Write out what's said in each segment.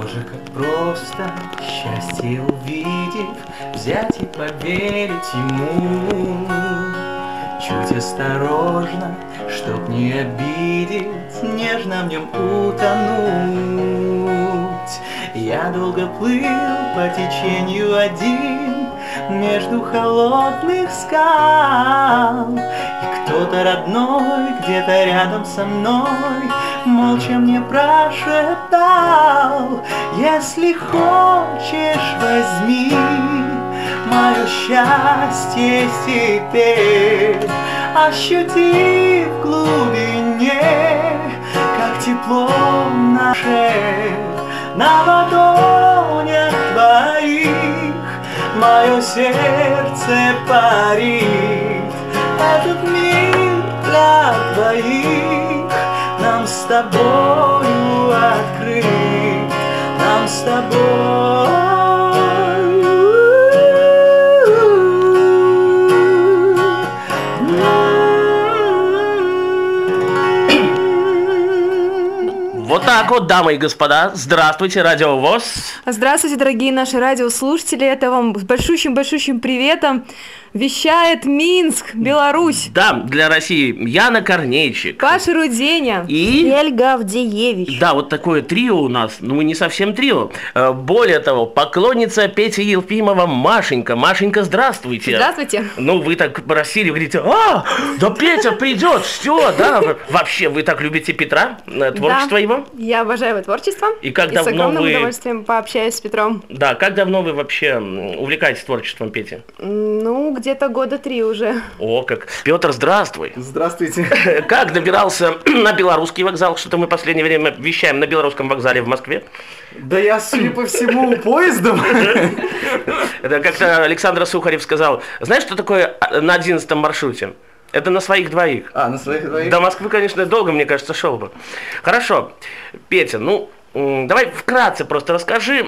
Боже, как просто счастье увидев, взять и поверить ему. Чуть осторожно, чтоб не обидеть, нежно в нем утонуть. Я долго плыл по течению один между холодных скал, и кто-то родной где-то рядом со мной молча мне прошептал, если хочешь, возьми мое счастье теперь, ощути в глубине, как тепло наше на ладонях твоих, мое сердце парит, этот мир для двоих нам с тобою открыт, нам с тобой. Вот так вот, дамы и господа, здравствуйте, Радио ВОЗ. Здравствуйте, дорогие наши радиослушатели, это вам с большущим-большущим приветом. Вещает Минск, Беларусь. Да, для России Яна Корнейчик. Паша Руденя. И... Эльга Авдеевич. Да, вот такое трио у нас. Ну, не совсем трио. Э, Более того, поклонница Пети Елфимова Машенька. Машенька, здравствуйте. Здравствуйте. Ну, вы так просили, говорите, а, да Петя придет, все, да. Вообще, вы так любите Петра, э, творчество Да, его? Я обожаю его творчество. И как с давно огромным вы- удовольствием пообщаюсь с Петром. Да, как давно вы вообще увлекаетесь творчеством Пети? Ну, где-то года три уже. О, как. Петр, здравствуй. Здравствуйте. Как добирался на белорусский вокзал? Что-то мы в последнее время вещаем на белорусском вокзале в Москве. Да я, судя по всему, поездом. Это как-то Александр Сухарев сказал, знаешь, что такое а, на одиннадцатом маршруте? Это на своих двоих. А, на своих двоих? До Москвы, конечно, долго, мне кажется, шел бы. Хорошо. Петя, ну, давай вкратце просто расскажи,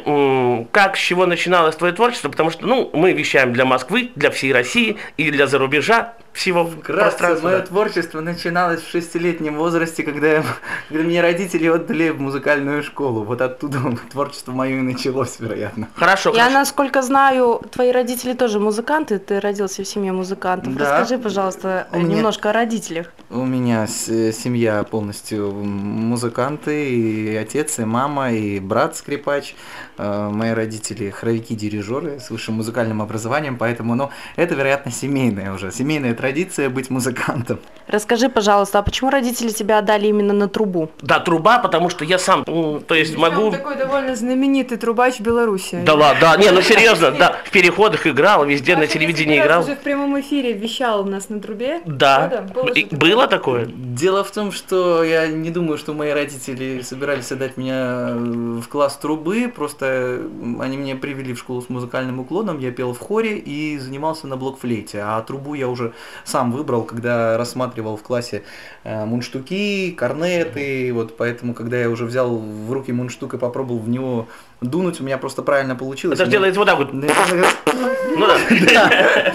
как, с чего начиналось твое творчество, потому что, ну, мы вещаем для Москвы, для всей России и для зарубежа всего Вкратце, пространства. мое да. творчество начиналось в шестилетнем возрасте, когда, я- когда меня родители отдали в музыкальную школу. Вот оттуда творчество мое и началось, вероятно. Хорошо, Я, хорошо. насколько знаю, твои родители тоже музыканты, ты родился в семье музыкантов. Да. Расскажи, пожалуйста, У меня- немножко о родителях. У меня семья полностью музыканты, и отец, и мама, и брат скрипач. Э, Мои родители хоровики-дирижеры с высшим музыкальным образованием, поэтому, ну, это, вероятно, семейная уже, семейная традиция быть музыкантом. Расскажи, пожалуйста, а почему родители тебя отдали именно на трубу? Да, труба, потому что я сам, то есть могу... Он такой довольно знаменитый трубач в Беларуси. Да ладно, да, не, ну серьезно, да, в переходах играл, везде на телевидении играл. уже в прямом эфире вещал у нас на трубе. Да, было такое? Дело в том, что я не думаю, что мои родители собирались отдать меня э, в класс трубы, просто м, они меня привели в школу с музыкальным уклоном, я пел в хоре и занимался на блокфлейте, а трубу я уже сам выбрал, когда рассматривал в классе э, мундштуки, корнеты, вот поэтому, когда я уже взял в руки мундштук и попробовал в него дунуть, у меня просто правильно получилось. Это же делается вот так вот. Ну да.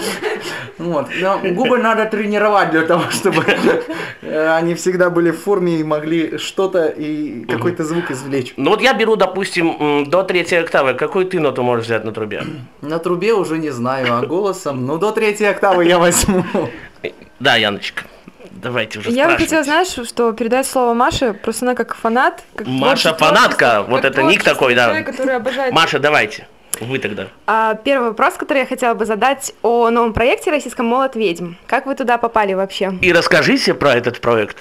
Вот. Но губы надо тренировать для того, чтобы э, они всегда были в форме и могли что-то и какой-то звук извлечь. Ну вот я беру, допустим, до третьей октавы. Какую ты ноту можешь взять на трубе? На трубе уже не знаю, а голосом, ну до третьей октавы я возьму. Да, Яночка, давайте уже Я бы хотела, знаешь, что передать слово Маше, просто она как фанат. Как Маша фанатка, вот это ник такой, да. Человек, который обожает. Маша, давайте. Вы тогда. А, первый вопрос, который я хотела бы задать о новом проекте российском «Молот ведьм». Как вы туда попали вообще? И расскажите про этот проект.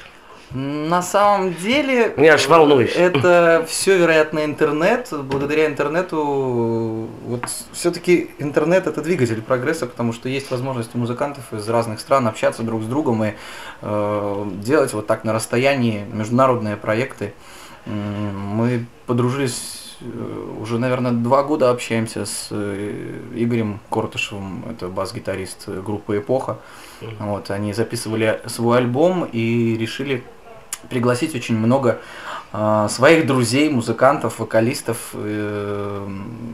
На самом деле... Я аж волнуюсь. Это все, вероятно, интернет. Благодаря интернету, вот все-таки интернет это двигатель прогресса, потому что есть возможность у музыкантов из разных стран общаться друг с другом и э, делать вот так на расстоянии международные проекты. Мы подружились уже, наверное, два года общаемся с э, Игорем Кортышевым, это бас-гитарист группы «Эпоха». Вот, они записывали свой альбом и решили пригласить очень много э, своих друзей, музыкантов, вокалистов, э,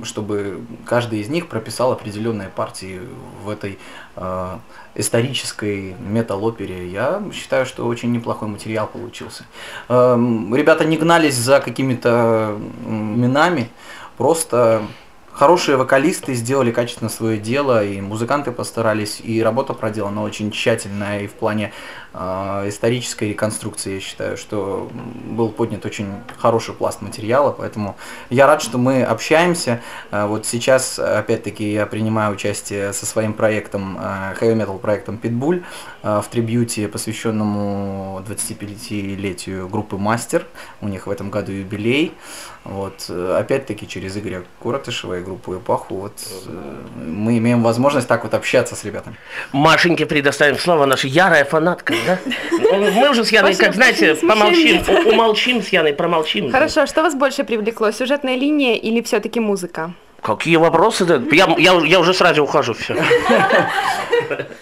чтобы каждый из них прописал определенные партии в этой э, исторической метал-опере. Я считаю, что очень неплохой материал получился. Э, ребята не гнались за какими-то именами, просто хорошие вокалисты сделали качественно свое дело, и музыканты постарались, и работа проделана очень тщательная, и в плане исторической реконструкции, я считаю, что был поднят очень хороший пласт материала, поэтому я рад, что мы общаемся. Э, вот сейчас, опять-таки, я принимаю участие со своим проектом, э, heavy metal проектом Pitbull, в трибьюте, посвященному 25-летию группы Мастер. У них в этом году юбилей. Вот, опять-таки через Игоря Куратышева и группу Эпаху вот э, мы имеем возможность так вот общаться с ребятами. Машеньке предоставим слово, наша ярая фанатка, да? Мы уже с Яной, как знаете, помолчим, умолчим с Яной, промолчим. Хорошо, а что вас больше привлекло, сюжетная линия или все-таки музыка? Какие вопросы? Я, я, я уже сразу ухожу, все.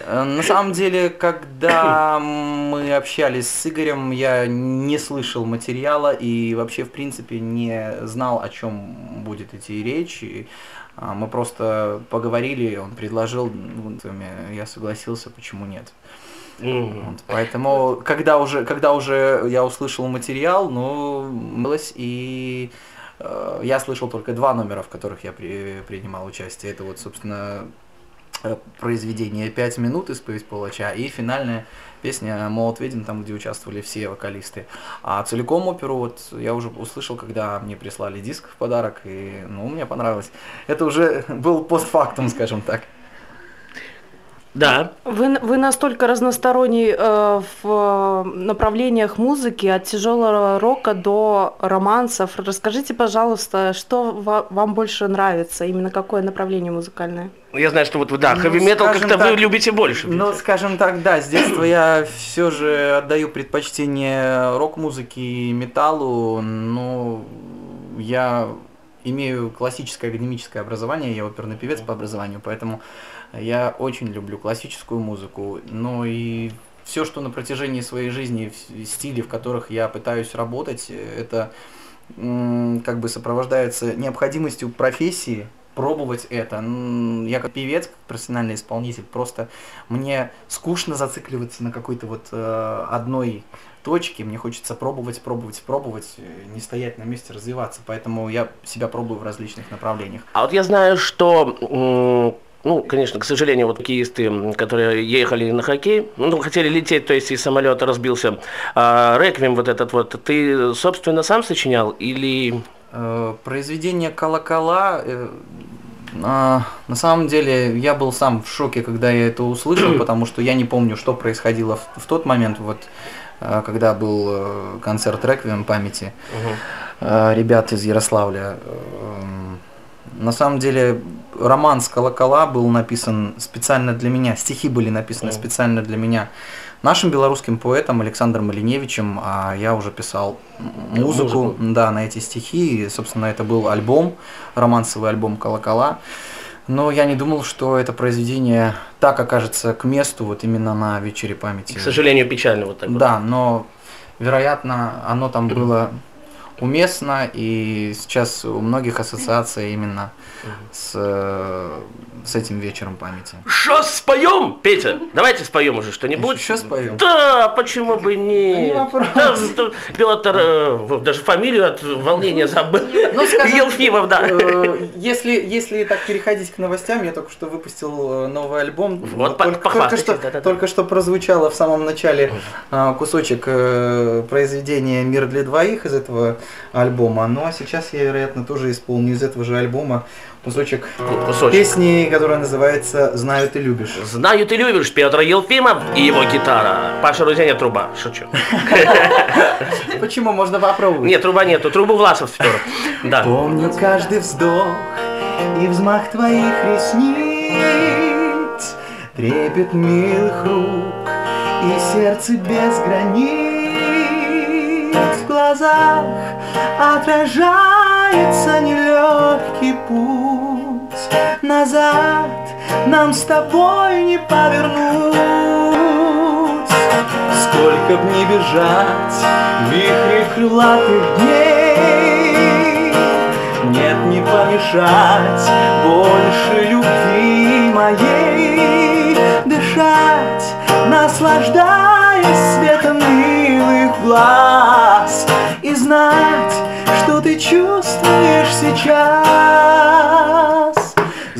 Э, На самом деле, когда мы общались с Игорем, я не слышал материала и вообще, в принципе, не знал, о чем будет идти речь. И, а, Мы просто поговорили, он предложил, ну, я согласился, почему нет. Вот, поэтому, когда уже, когда уже я услышал материал, ну, мылось, и э, я слышал только два номера, в которых я при- принимал участие. Это вот, собственно, э, произведение «Пять минут» исповедь палача и финальная песня «Молот ведьм», там, где участвовали все вокалисты. А целиком оперу вот я уже услышал, когда мне прислали диск в подарок, и, ну, мне понравилось. Это уже был постфактум, скажем так. Да. Вы, вы настолько разносторонний э, в направлениях музыки, от тяжелого рока до романсов. Расскажите, пожалуйста, что ва- вам больше нравится, именно какое направление музыкальное? Я знаю, что вот вы, да, Ну, хэви-метал как-то вы любите больше. Ну, скажем так, да, с детства я все же отдаю предпочтение рок-музыке и металлу, но я имею классическое академическое образование, я оперный певец по образованию, поэтому я очень люблю классическую музыку, но и все, что на протяжении своей жизни, стили, в которых я пытаюсь работать, это как бы сопровождается необходимостью профессии пробовать это. Я как певец, как профессиональный исполнитель, просто мне скучно зацикливаться на какой-то вот э, одной точке. Мне хочется пробовать, пробовать, пробовать, э, не стоять на месте, развиваться. Поэтому я себя пробую в различных направлениях. А вот я знаю, что, ну, конечно, к сожалению, вот хоккеисты, которые ехали на хоккей, ну, хотели лететь, то есть из самолета разбился, а, реквием вот этот вот, ты, собственно, сам сочинял или... Э, Произведение колокола. э, а, На самом деле я был сам в шоке, когда я это услышал, потому что я не помню, что происходило в, в тот момент, вот э, когда был концерт Реквием памяти э, ребят из Ярославля. На самом деле роман с колокола был написан специально для меня, стихи были написаны Мгм. специально для меня нашим белорусским поэтом Александром Малиневичем, а я уже писал музыку, Музыку. да, на эти стихи. И, собственно, это был альбом, романсовый альбом «Колокола». Но я не думал, что это произведение так окажется к месту вот именно на вечере памяти. К сожалению, печально вот так вот. Да, но, вероятно, оно там было уместно, и сейчас у многих ассоциация именно с, э, с этим вечером памяти. Что споем, Петя? Давайте споем уже что-нибудь. Еще споем? Да, почему бы не? Не вопрос. Да, да, Петр, э, даже фамилию от волнения забыл. Ну, скажем, Елфимов, да. Э, Если, если так переходить к новостям, я только что выпустил э, новый альбом. Вот, по- только, только что, да-да-да. только что прозвучало в самом начале э, кусочек э, произведения «Мир для двоих» из этого альбома. Ну а сейчас я, вероятно, тоже исполню из этого же альбома кусочек Кусочек. песни, которая называется «Знаю, ты любишь». Знаю, ты любишь Петра Елфимов и его гитара. Паша Рузеня труба. Шучу. Почему? Можно попробовать. Нет, труба нету. Трубу Власов спер. Да. Помню каждый вздох и взмах твоих ресниц, Трепет милых рук и сердце без границ. В глазах отражается нелегкий путь, Назад нам с тобой не повернуть. Сколько б не бежать в вихре крылатых дней Нет, не помешать больше любви моей Дышать, наслаждаясь светом милых глаз И знать, что ты чувствуешь сейчас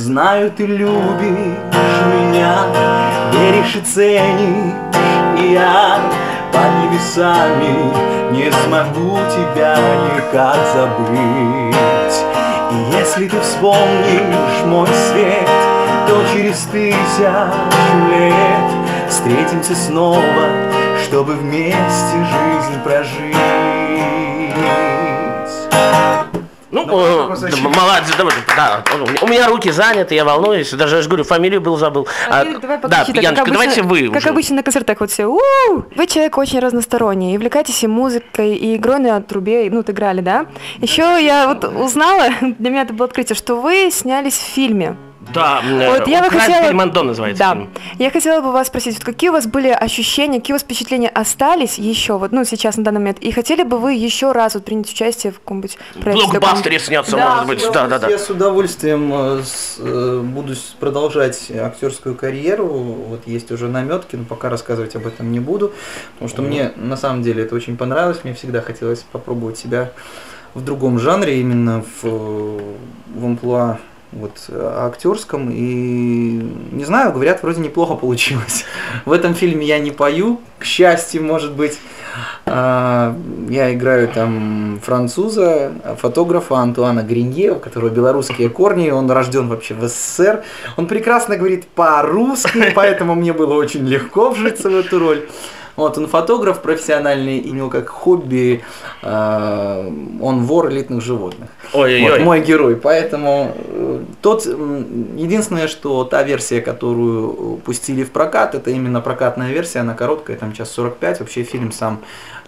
Знаю, ты любишь меня, веришь и ценишь И я под небесами не смогу тебя никак забыть. И если ты вспомнишь мой свет, то через тысячу лет Встретимся снова, чтобы вместе жизнь прожить молодец, давай, да, у меня руки заняты, я волнуюсь, даже, я же говорю, фамилию был забыл. А, Давай да, Яночка, обычно- давайте вы Как уже. обычно на концертах вот все. «У-у-у». Вы человек очень разносторонний, и увлекаетесь и музыкой, и игрой на трубе, ну, вот играли, да? Еще я вот узнала, для меня это было открытие, что вы снялись в фильме. Да, э, Вот я бы «Украсть хотела... Бельмондо» называется. Да. фильм. Я хотела бы вас спросить, вот какие у вас были ощущения, какие у вас впечатления остались еще, вот, ну, сейчас, на данный момент, и хотели бы вы еще раз вот принять участие в каком-нибудь проекте? Блокбастере сняться, Да, может быть, да, да, да. Я с удовольствием э, с- э, буду продолжать актерскую карьеру. Вот есть уже наметки, но пока рассказывать об этом не буду, потому что мне на самом деле это очень понравилось. Мне всегда хотелось попробовать себя в другом жанре, именно в, в амплуа вот, э, актерском. И не знаю, говорят, вроде неплохо получилось. В этом фильме я не пою, к счастью, может быть. А, Я играю там француза, фотографа Антуана Гринье, у которого белорусские корни, он рожден вообще в СССР. Он прекрасно говорит по-русски, поэтому мне было очень легко вжиться в эту роль. Вот, он фотограф профессиональный, и у него как хобби, э, он вор элитных животных. Ой-ой-ой. Вот мой герой. Поэтому э, тот единственное, что та версия, которую пустили в прокат, это именно прокатная версия, она короткая, там час 45. Вообще фильм сам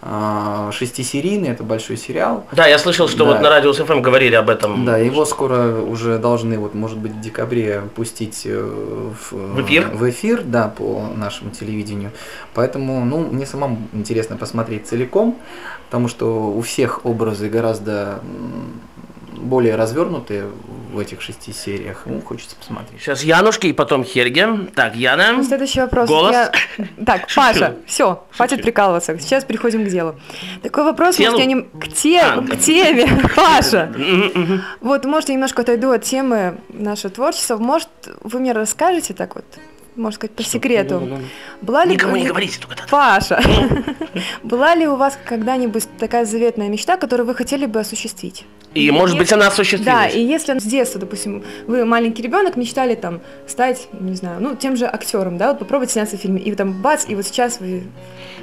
а, шестисерийный, это большой сериал. Да, я слышал, что Да. вот на радио СФМ говорили об этом. Да, его скоро уже должны, вот, может быть, в декабре пустить э, в, В эфир? в эфир, да, по нашему телевидению. Поэтому, ну, мне самому интересно посмотреть целиком, потому что у всех образы гораздо более развернутые в этих шести сериях. Ну, хочется посмотреть. Сейчас Янушки и потом Хельге. Так, Яна. Ну, Следующий вопрос. Голос? Я- Так, Шучу. Паша, все, хватит прикалываться. Сейчас переходим к делу. Такой вопрос, Телу? может, я не... к, те- А. к теме, Паша. Вот, может, я немножко отойду от темы нашего творчества. Может, вы мне расскажете так вот, можно сказать, по секрету. Была ли Никому не говорите, только так. Паша, была ли у вас когда-нибудь такая заветная мечта, которую вы хотели бы осуществить? И, может быть, она осуществилась. Да, и если с детства, допустим, вы маленький ребенок, мечтали там стать, не знаю, ну, тем же актером, да, вот попробовать сняться в фильме, и там бац, и вот сейчас вы...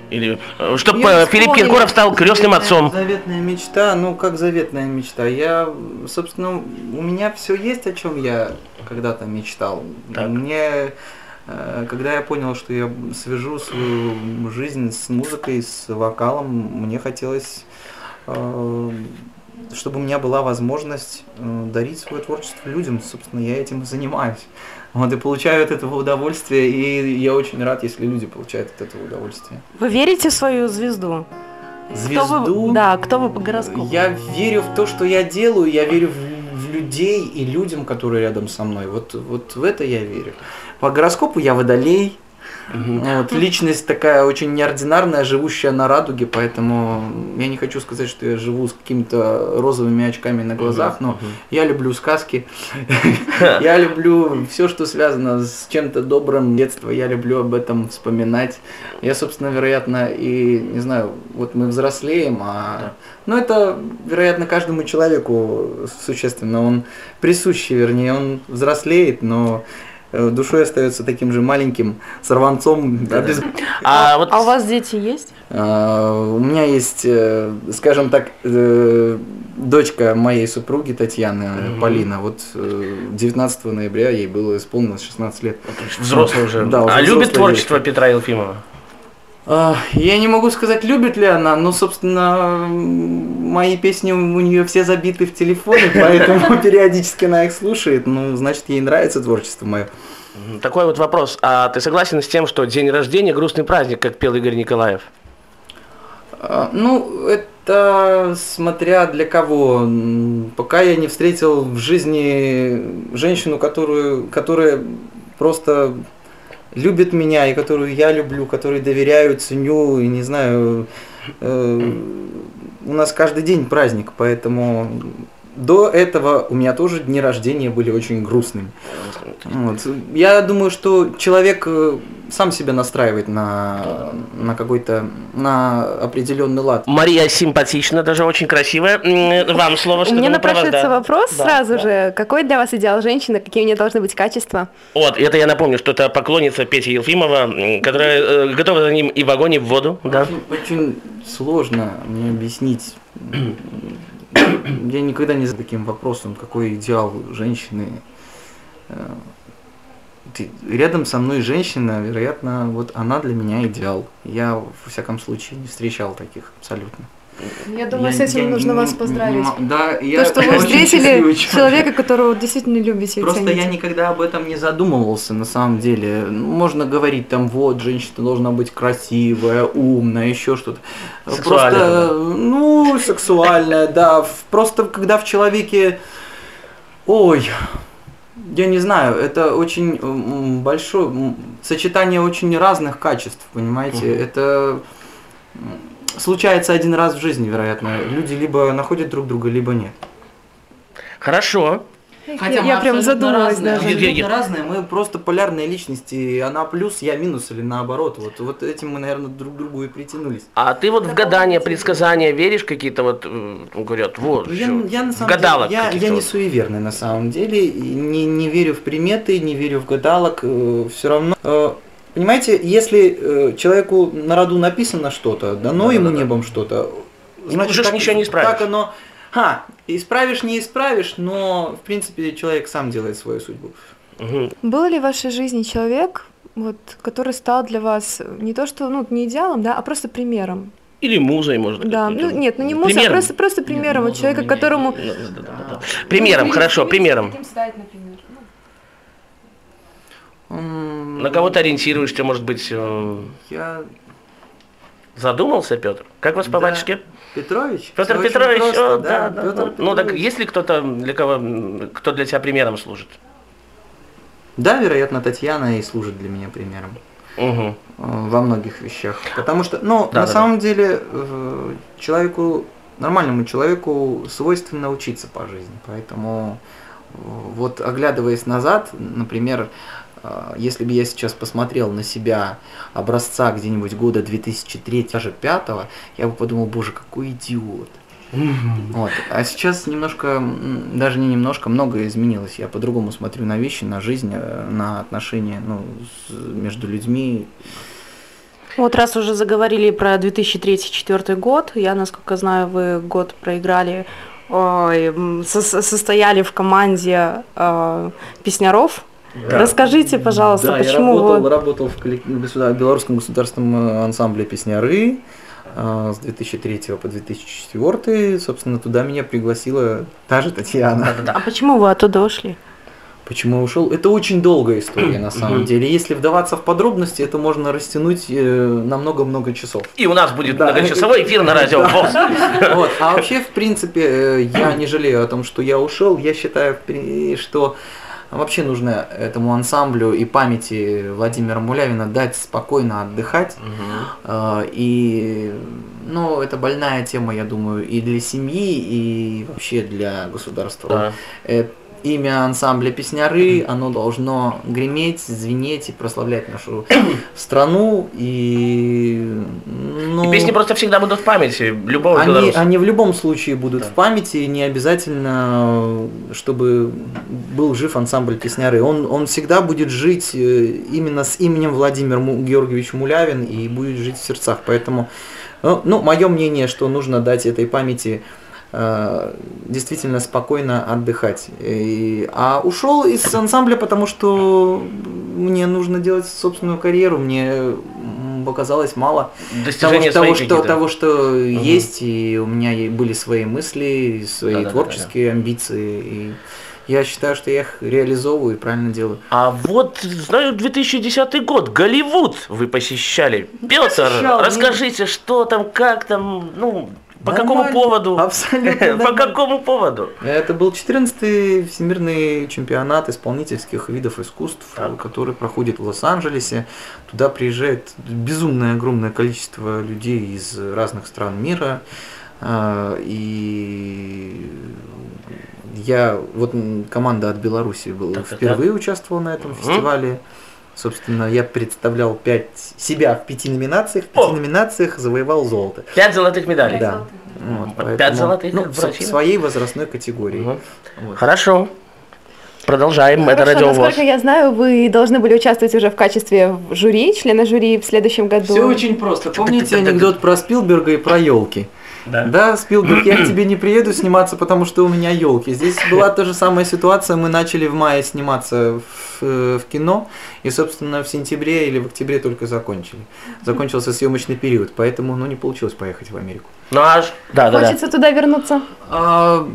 Или, чтобы Я Филипп. Киркоров стал крестным отцом. Заветная мечта, ну как заветная мечта. Я, собственно, у меня все есть, о чем я когда-то мечтал. Так. Мне, э, когда я понял, что я свяжу свою жизнь с музыкой, с вокалом, мне хотелось, э, чтобы у меня была возможность э, дарить свое творчество людям. Собственно, я этим и занимаюсь. Вот и получаю от этого удовольствие, и я очень рад, если люди получают от этого удовольствие. Вы верите в свою звезду? Кто Звезду. вы, да, кто вы по гороскопу? Я верю в то, что я делаю, я верю в людей и людям, которые рядом со мной. Вот, вот в это я верю. По гороскопу я водолей. Вот, личность такая очень неординарная, живущая на радуге, поэтому я не хочу сказать, что я живу с какими-то розовыми очками на глазах, но я люблю сказки, я люблю все, что связано с чем-то добрым. Детства, я люблю об этом вспоминать. Я, собственно, вероятно, и, не знаю, вот мы взрослеем, а... Ну, это, вероятно, каждому человеку существенно, он присущий, вернее, он взрослеет, но душой остается таким же маленьким сорванцом. без- А вот А у вас дети есть? А, У меня есть, э, скажем так, э, дочка моей супруги Татьяны, Мгм. Полина. Вот э, 19 ноября ей было исполнилось 16 лет. взрослый уже. Да, уже а любит творчество Петра Елфимова? А, Я не могу сказать, любит ли она, но, собственно, мои песни у нее все забиты в телефоне, поэтому периодически она их слушает. Ну, значит, ей нравится творчество мое. Такой вот вопрос. А ты согласен с тем, что день рождения грустный праздник, как пел Игорь Николаев? А, Ну, это смотря для кого. Пока я не встретил в жизни женщину, которую, которая просто любит меня и которую я люблю, которой доверяю, ценю, и не знаю, э, у нас каждый день праздник, поэтому до этого у меня тоже дни рождения были очень грустными. Вот. Я думаю, что человек э, сам себя настраивает на, на какой-то, на определенный лад. Мария симпатична, даже очень красивая. Вам слово, У что вас, напрашивается да. вопрос Да, сразу да. же. Какой для вас идеал женщины? Какие у нее должны быть качества? Вот, это я напомню, что это поклонница Пети Елфимова, которая э, готова за ним и в огонь, и в воду. Да. Очень, очень сложно мне объяснить. Я никогда не задаю таким вопросом, какой идеал женщины. Э, Рядом со мной женщина, вероятно, вот она для меня идеал. Я, во всяком случае, не встречал таких абсолютно. Я думаю, с этим нужно вас поздравить. Да, я То, что вы встретили человека, которого действительно любите и Просто я цените. никогда об этом не задумывался, на самом деле. Ну, Можно говорить там, вот, женщина должна быть красивая, умная, еще что-то. Сексуальная, Просто, ну, сексуальная, да. Просто когда в человеке, ой, я не знаю, это очень большое сочетание очень разных качеств, понимаете? Мгм. Это случается один раз в жизни, вероятно. Люди либо находят друг друга, либо нет. Хорошо. Хотя я мы прям задумалась разные, даже. абсолютно Я- я- разные, мы просто полярные личности, она плюс, я минус или наоборот. Вот, вот этим мы, наверное, друг к другу и притянулись. А ты вот в гадания, предсказания веришь какие-то вот, э, говорят, вот, Я, всё, я на самом гадалок деле, я, я не суеверный на самом деле, не, не верю в приметы, не верю в гадалок, все равно. Понимаете, если э, человеку на роду написано что-то, дано ему Да-да-да. небом что-то, Уже ж ничего не исправишь. Так оно, ха, исправишь, не исправишь, но в принципе человек сам делает свою судьбу. Мгм. Был ли в вашей жизни человек, вот, который стал для вас не то что ну, не идеалом, да, а просто примером? Или музой, может Да, ну нет, ну не муза, а Примером. просто, просто примером, вот муза у человека, меня которому... Ну, да, да, да, да. Примером, Ну, хорошо, примером. Каким стать, например? На кого ты ориентируешься, может быть, э, Я задумался, Петр? Как вас по Да. батюшке? Петрович. Петр очень Петрович, просто, о, да, да, Петр да. Ну так Петрович. есть ли кто-то, для кого, кто для тебя примером служит? Да, вероятно, Татьяна и служит для меня примером Угу. во многих вещах. Потому что, ну, Да, на да, самом деле, э, человеку, нормальному человеку свойственно учиться по жизни. Поэтому вот оглядываясь назад, например, если бы я сейчас посмотрел на себя образца где-нибудь года 2003, даже 2005, я бы подумал, боже, какой идиот. Вот. А сейчас немножко, даже не немножко, многое изменилось. Я по-другому смотрю на вещи, на жизнь, э, на отношения ну, с- между людьми. Вот раз уже заговорили про 2003-2004 год, я, насколько знаю, вы год проиграли, ой, м, со- состояли в команде э, песняров. Расскажите, пожалуйста, да, почему я работал, вы... работал в коллек- Белорусском государственном э, ансамбле «Песняры» э, с 2003 по 2004. Собственно, туда меня пригласила та же Татьяна. А почему вы оттуда ушли? Почему я ушел? Это очень долгая история на самом деле. Если вдаваться в подробности, это можно растянуть э, на много-много часов. И у нас будет Да. многочасовой эфир на радио ВОЗ. Вот. А вообще, в принципе, я не жалею о том, что я ушел. Я считаю, при- вообще нужно этому ансамблю и памяти Владимира Мулявина дать спокойно отдыхать. Э, И, ну, это больная тема, я думаю, и для семьи, и вообще для государства. Да. Э, Имя ансамбля «Песняры», оно должно греметь, звенеть и прославлять нашу страну. И, ну, И песни просто всегда будут в памяти любого они, белоруса. они в любом случае будут Да. в памяти, не обязательно, чтобы был жив ансамбль Песняры. Он, он всегда будет жить э, именно с именем Владимир Георгиевич Мулявин и будет жить в сердцах. Поэтому, ну, ну, мое мнение, что нужно дать этой памяти э, действительно спокойно отдыхать. И- а ушел из ансамбля, потому что мне нужно делать собственную карьеру, мне показалось мало Достижения того, свои что, того, что есть, и у меня были свои мысли, свои Да-да-да-да-да. творческие амбиции, и я считаю, что я их реализовываю и правильно делаю. А вот, знаю, 2010 год, Голливуд вы посещали. Петр, посещал, расскажите, что там, как там, ну, по какому Нормально, поводу? абсолютно По какому поводу? Это был 14-й всемирный чемпионат исполнительских видов искусств, Так. который проходит в Лос-Анджелесе. Туда приезжает безумное огромное количество людей из разных стран мира. А, И я, вот команда от Беларуси была, Так, так, впервые участвовала на этом Мгм. фестивале. Собственно, я представлял пять, себя в пяти номинациях. В пяти О! номинациях завоевал золото. Пять золотых медалей. Да. Вот, Пять золотых, ну, в своей возрастной категории. Мгм. Вот. Хорошо. Продолжаем. Это Хорошо, радиовоз. насколько я знаю, вы должны были участвовать уже в качестве жюри, члена жюри в следующем году. Все очень просто. Помните анекдот про Спилберга и про елки? Да. Да, Спилберг, я к тебе не приеду сниматься, потому что у меня елки. Здесь была та же самая ситуация. Мы начали в мае сниматься в, э, в кино, и, собственно, в сентябре или в октябре только закончили. Закончился съемочный период, поэтому ну, не получилось поехать в Америку. Ну аж, да, да, да. Хочется туда вернуться. А,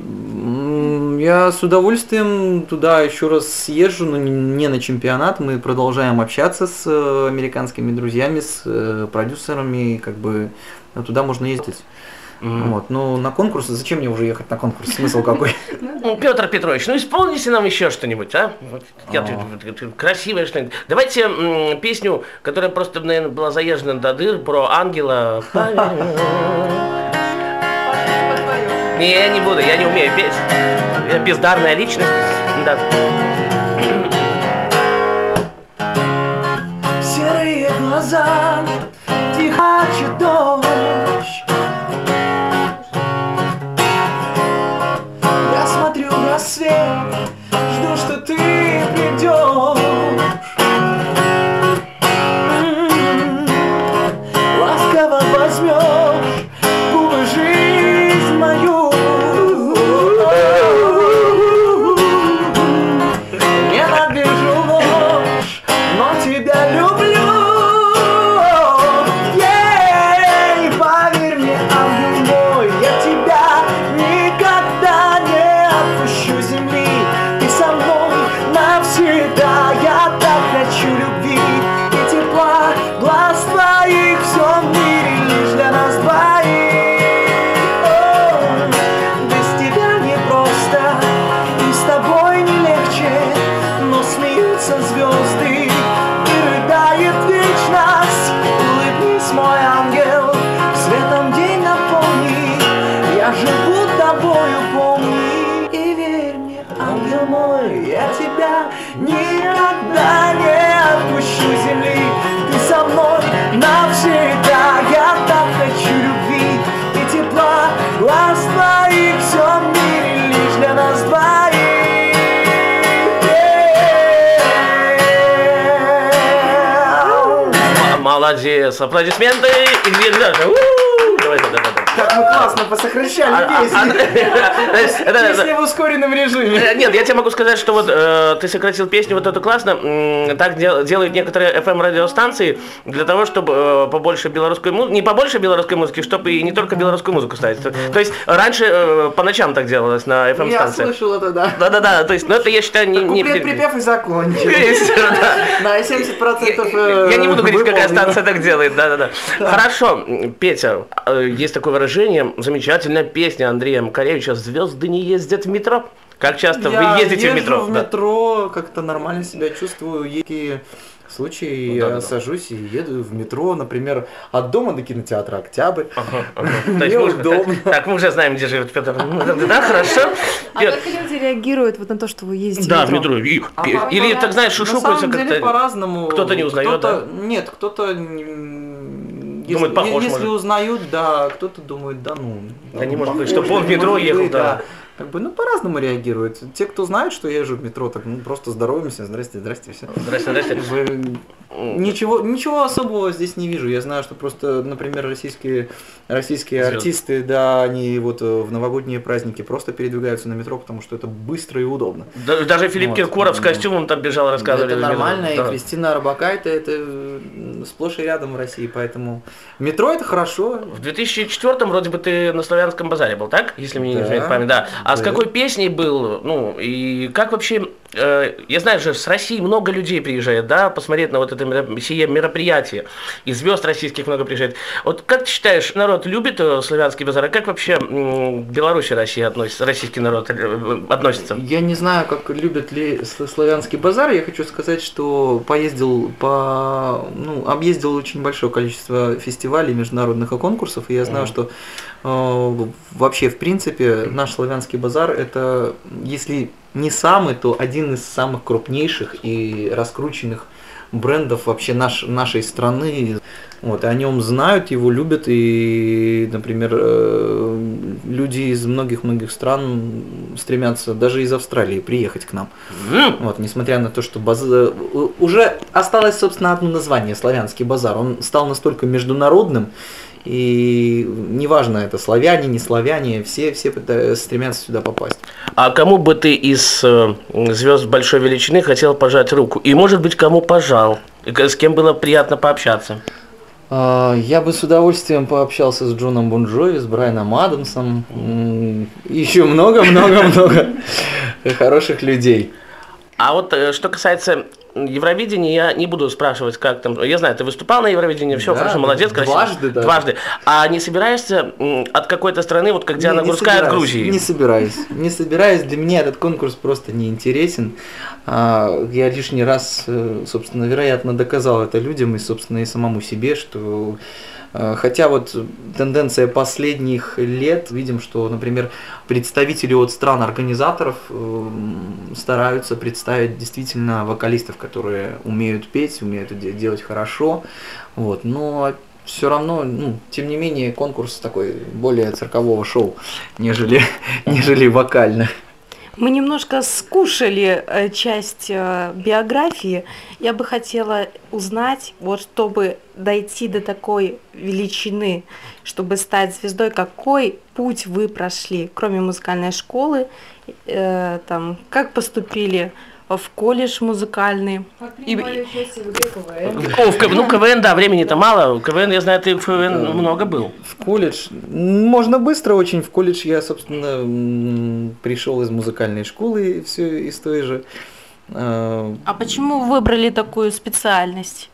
я с удовольствием туда еще раз съезжу, но не- не на чемпионат. Мы продолжаем общаться с э, американскими друзьями, с э, продюсерами, как бы ну, туда можно ездить. Мгм. Вот. Но на конкурс, зачем мне уже ехать на конкурс? Смысл какой? Ну, Петр Петрович, ну исполните нам еще что-нибудь, а? Вот, красивое что-нибудь. Давайте песню, которая просто, наверное, была заезжена до дыр, про ангела. Не, я не буду, я не умею петь. Я бездарная личность. Да. Серые глаза, тихачет дождь. aplaular disso, e Uh! Как мы классно посокращали А- а- песни. а- Песни в ускоренном режиме. Э, Нет, я тебе могу сказать, что вот э, ты сократил песню, вот это классно. Так дел- делают некоторые FM радиостанции для того, чтобы э, побольше белорусской музыки, не побольше белорусской музыки, чтобы и не только белорусскую музыку ставить. То есть раньше по ночам так делалось на FM Я станциях. слышал это, да. Да-да-да, то есть, ну это я считаю не... не- Куплет, припев и закончил. На 70% Я не буду говорить, какая станция так делает, да-да-да. Хорошо, Петя, есть такое выражение, замечательная песня Андрея Макаревича «Звезды не ездят в метро». Как часто Я вы ездите в метро? в Да. метро, как-то нормально себя чувствую. Есть случаи, Ну, я да-да-да. сажусь и еду в метро, например, от дома до кинотеатра «Октябрь». Ага, ага. То Мне удобно. Так, мы уже знаем, где живет Петр. Да, хорошо. А как люди реагируют вот на то, что вы ездите Да, в в метро? А Или, так знаешь, На шушукаются самом деле как-то. по-разному. Кто-то не узнает, кто-то- Нет, кто-то... Думает, похож, Если может. узнают, да, кто-то думает, да ну. Да не может быть, чтоб он в метро может ехал, да. Как бы, ну, по-разному реагируют. Те, кто знает, что я езжу в метро, так ну, просто здороваемся, здрасте, здрасте, все. Здрасте, здрасте. Ничего, ничего особого здесь не вижу. Я знаю, что просто, например, российские, российские Звезды. артисты, да, они вот э, в новогодние праздники просто передвигаются на метро, потому что это быстро и удобно. Да- Даже Филипп Вот. Киркоров с костюмом там бежал, рассказывали. это нормально, Да. и Кристина Арбакайте это м, сплошь и рядом в России, поэтому метро это хорошо. В 2004 вроде бы ты на славянском базаре был, так? Если мне не Да. изменяет память, да. А с Да. какой песней был? Ну, и как вообще... э, я знаю же, с России много людей приезжает, да, посмотреть на вот это мероприятие. И звезд российских много приезжает. Вот как ты считаешь, народ любит э, славянский базар? А как вообще м, к Беларуси Россия относится, российский народ э, относится? Я не знаю, как любят ли славянский базар. Я хочу сказать, что поездил по, ну, объездил очень большое количество фестивалей, международных и конкурсов, и я знаю, Мгм. что э, вообще, в принципе, наш славянский базар это, если не самый, то один из самых крупнейших и раскрученных брендов вообще наш, нашей страны. Вот, о нем знают, его любят, и, например, э, люди из многих-многих стран стремятся даже из Австралии приехать к нам. Вот, несмотря на то, что база... у- уже осталось, собственно, одно название «Славянский базар». Он стал настолько международным, и неважно, это славяне, не славяне, все, все стремятся сюда попасть. А кому бы ты из э, звезд большой величины хотел пожать руку? И, может быть, кому пожал? С кем было приятно пообщаться? А, Я бы с удовольствием пообщался с Джоном Бонджови, с Брайаном Адамсом, еще много-много-много хороших людей. А вот э, что касается Евровидения, я не буду спрашивать, как там. Я знаю, ты выступал на Евровидении, все Да, хорошо, молодец, красиво. дважды даже. Дважды. А не собираешься от какой-то страны, вот как Диана Не- не Гурская от Грузии? Не собираюсь. Не собираюсь. Для меня этот конкурс просто не интересен. А, Я лишний раз, э, собственно, вероятно, доказал это людям и, собственно, и самому себе, что Хотя вот тенденция последних лет, видим, что, например, представители от стран-организаторов эм, стараются представить действительно вокалистов, которые умеют петь, умеют это де- делать хорошо. Вот. Но все равно, ну, тем не менее, конкурс такой более циркового шоу, нежели, нежели вокально. Мы немножко скушали э, часть э, биографии. Я бы хотела узнать, вот чтобы дойти до такой величины, чтобы стать звездой, какой путь вы прошли, кроме музыкальной школы, э, там, как поступили в колледж музыкальный. И- участие в КВН. О, в ну, КВН, да, времени-то мало. КВН, я знаю, ты в КВН много был. В колледж можно быстро очень. В колледж я, собственно, пришел из музыкальной школы, все из той же. Э, А почему вы выбрали такую специальность?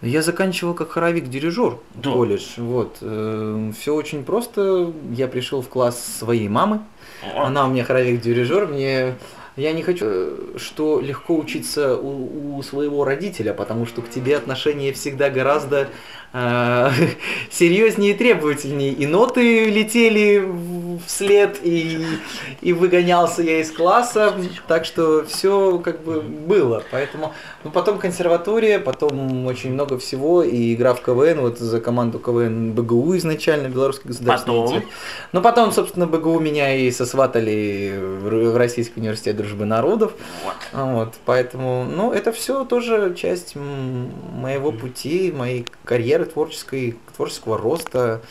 Я заканчивал как хоровик-дирижер Да. колледж. Вот. Все очень просто. Я пришел в класс своей мамы. Она у меня хоровик-дирижер. Мне я не хочу, э, что легко учиться у, у своего родителя, потому что к тебе отношения всегда гораздо э, серьезнее и требовательнее. И ноты летели вслед, и, и выгонялся я из класса, так что все как бы было. Поэтому, ну потом консерватория, потом очень много всего, и игра в КВН, вот за команду КВН БГУ изначально, Белорусский государственный Потом? театр. Ну потом, собственно, БГУ меня и сосватали в Российский университет дружбы народов. Вот, поэтому, ну, это все тоже часть моего пути, моей карьеры творческой, творческого роста.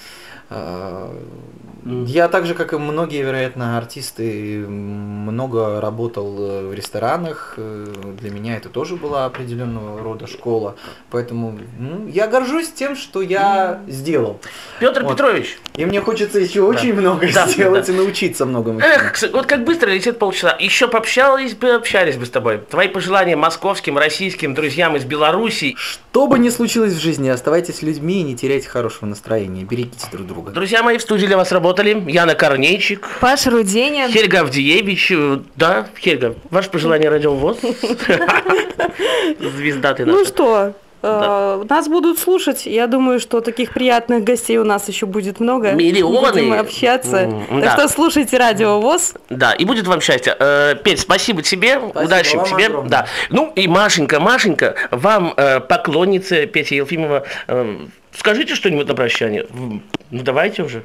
Я так же, как и многие, вероятно, артисты, много работал э, в ресторанах. Э, Для меня это тоже была определенного рода школа. Поэтому ну, я горжусь тем, что я сделал. Петр Вот. Петрович, И мне хочется еще очень много Да, сделать да. и научиться многому. эх, вот как быстро летит полчаса. Еще пообщались бы, общались бы с тобой. Твои пожелания московским, российским друзьям из Беларуси. Что бы ни случилось в жизни, оставайтесь людьми и не теряйте хорошего настроения. Берегите друг друга. Друзья мои, в студии для вас работали Яна Корнейчик, Паша Руденин. Хельга Авдеевич. э, Да, Хельга, ваше пожелание радиовоз. Звезда ты Ну наша. что, э, нас будут слушать. Я думаю, что таких приятных гостей у нас еще будет много. Миллионы. Будем общаться. М, Так да. что слушайте радио ВОЗ. Да, и будет вам счастье. Э, Петь, спасибо тебе, удачи вам тебе. огромное. Да. Ну и Машенька, Машенька, вам поклонница Петя Елфимова, э, скажите что-нибудь на прощание. Ну давайте уже.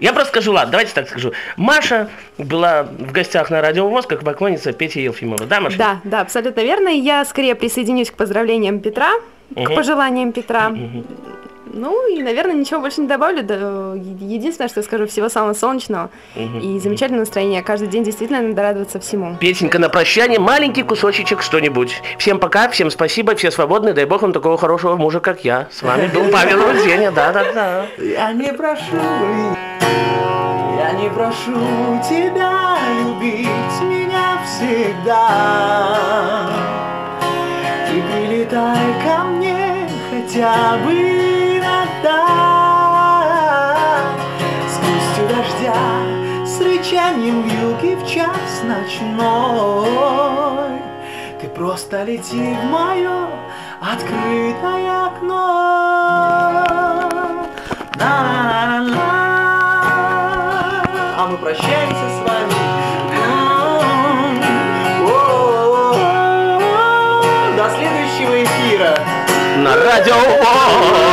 Я просто скажу, ладно, давайте так скажу. Маша была в гостях на радио ВОЗ как поклонница Пети Елфимова, да, Маша? Да, да, абсолютно верно. И я скорее присоединюсь к поздравлениям Петра, к Мгм. пожеланиям Петра. Ну и, наверное, ничего больше не добавлю. Да, единственное, что я скажу, всего самого солнечного и замечательного настроения. Каждый день действительно надо радоваться всему. Петенька, на прощание маленький кусочек что-нибудь. Всем пока, всем спасибо, все свободны. Дай бог вам такого хорошего мужа, как я. С вами был Павел Руденя, да-да-да. Я не прошу, я не прошу тебя любить меня всегда. Ты прилетай ко мне хотя бы с рычанием вьюги в час ночной. Ты просто лети в мое открытое окно. На-на-на-на. А мы прощаемся с вами. До следующего эфира. На радио.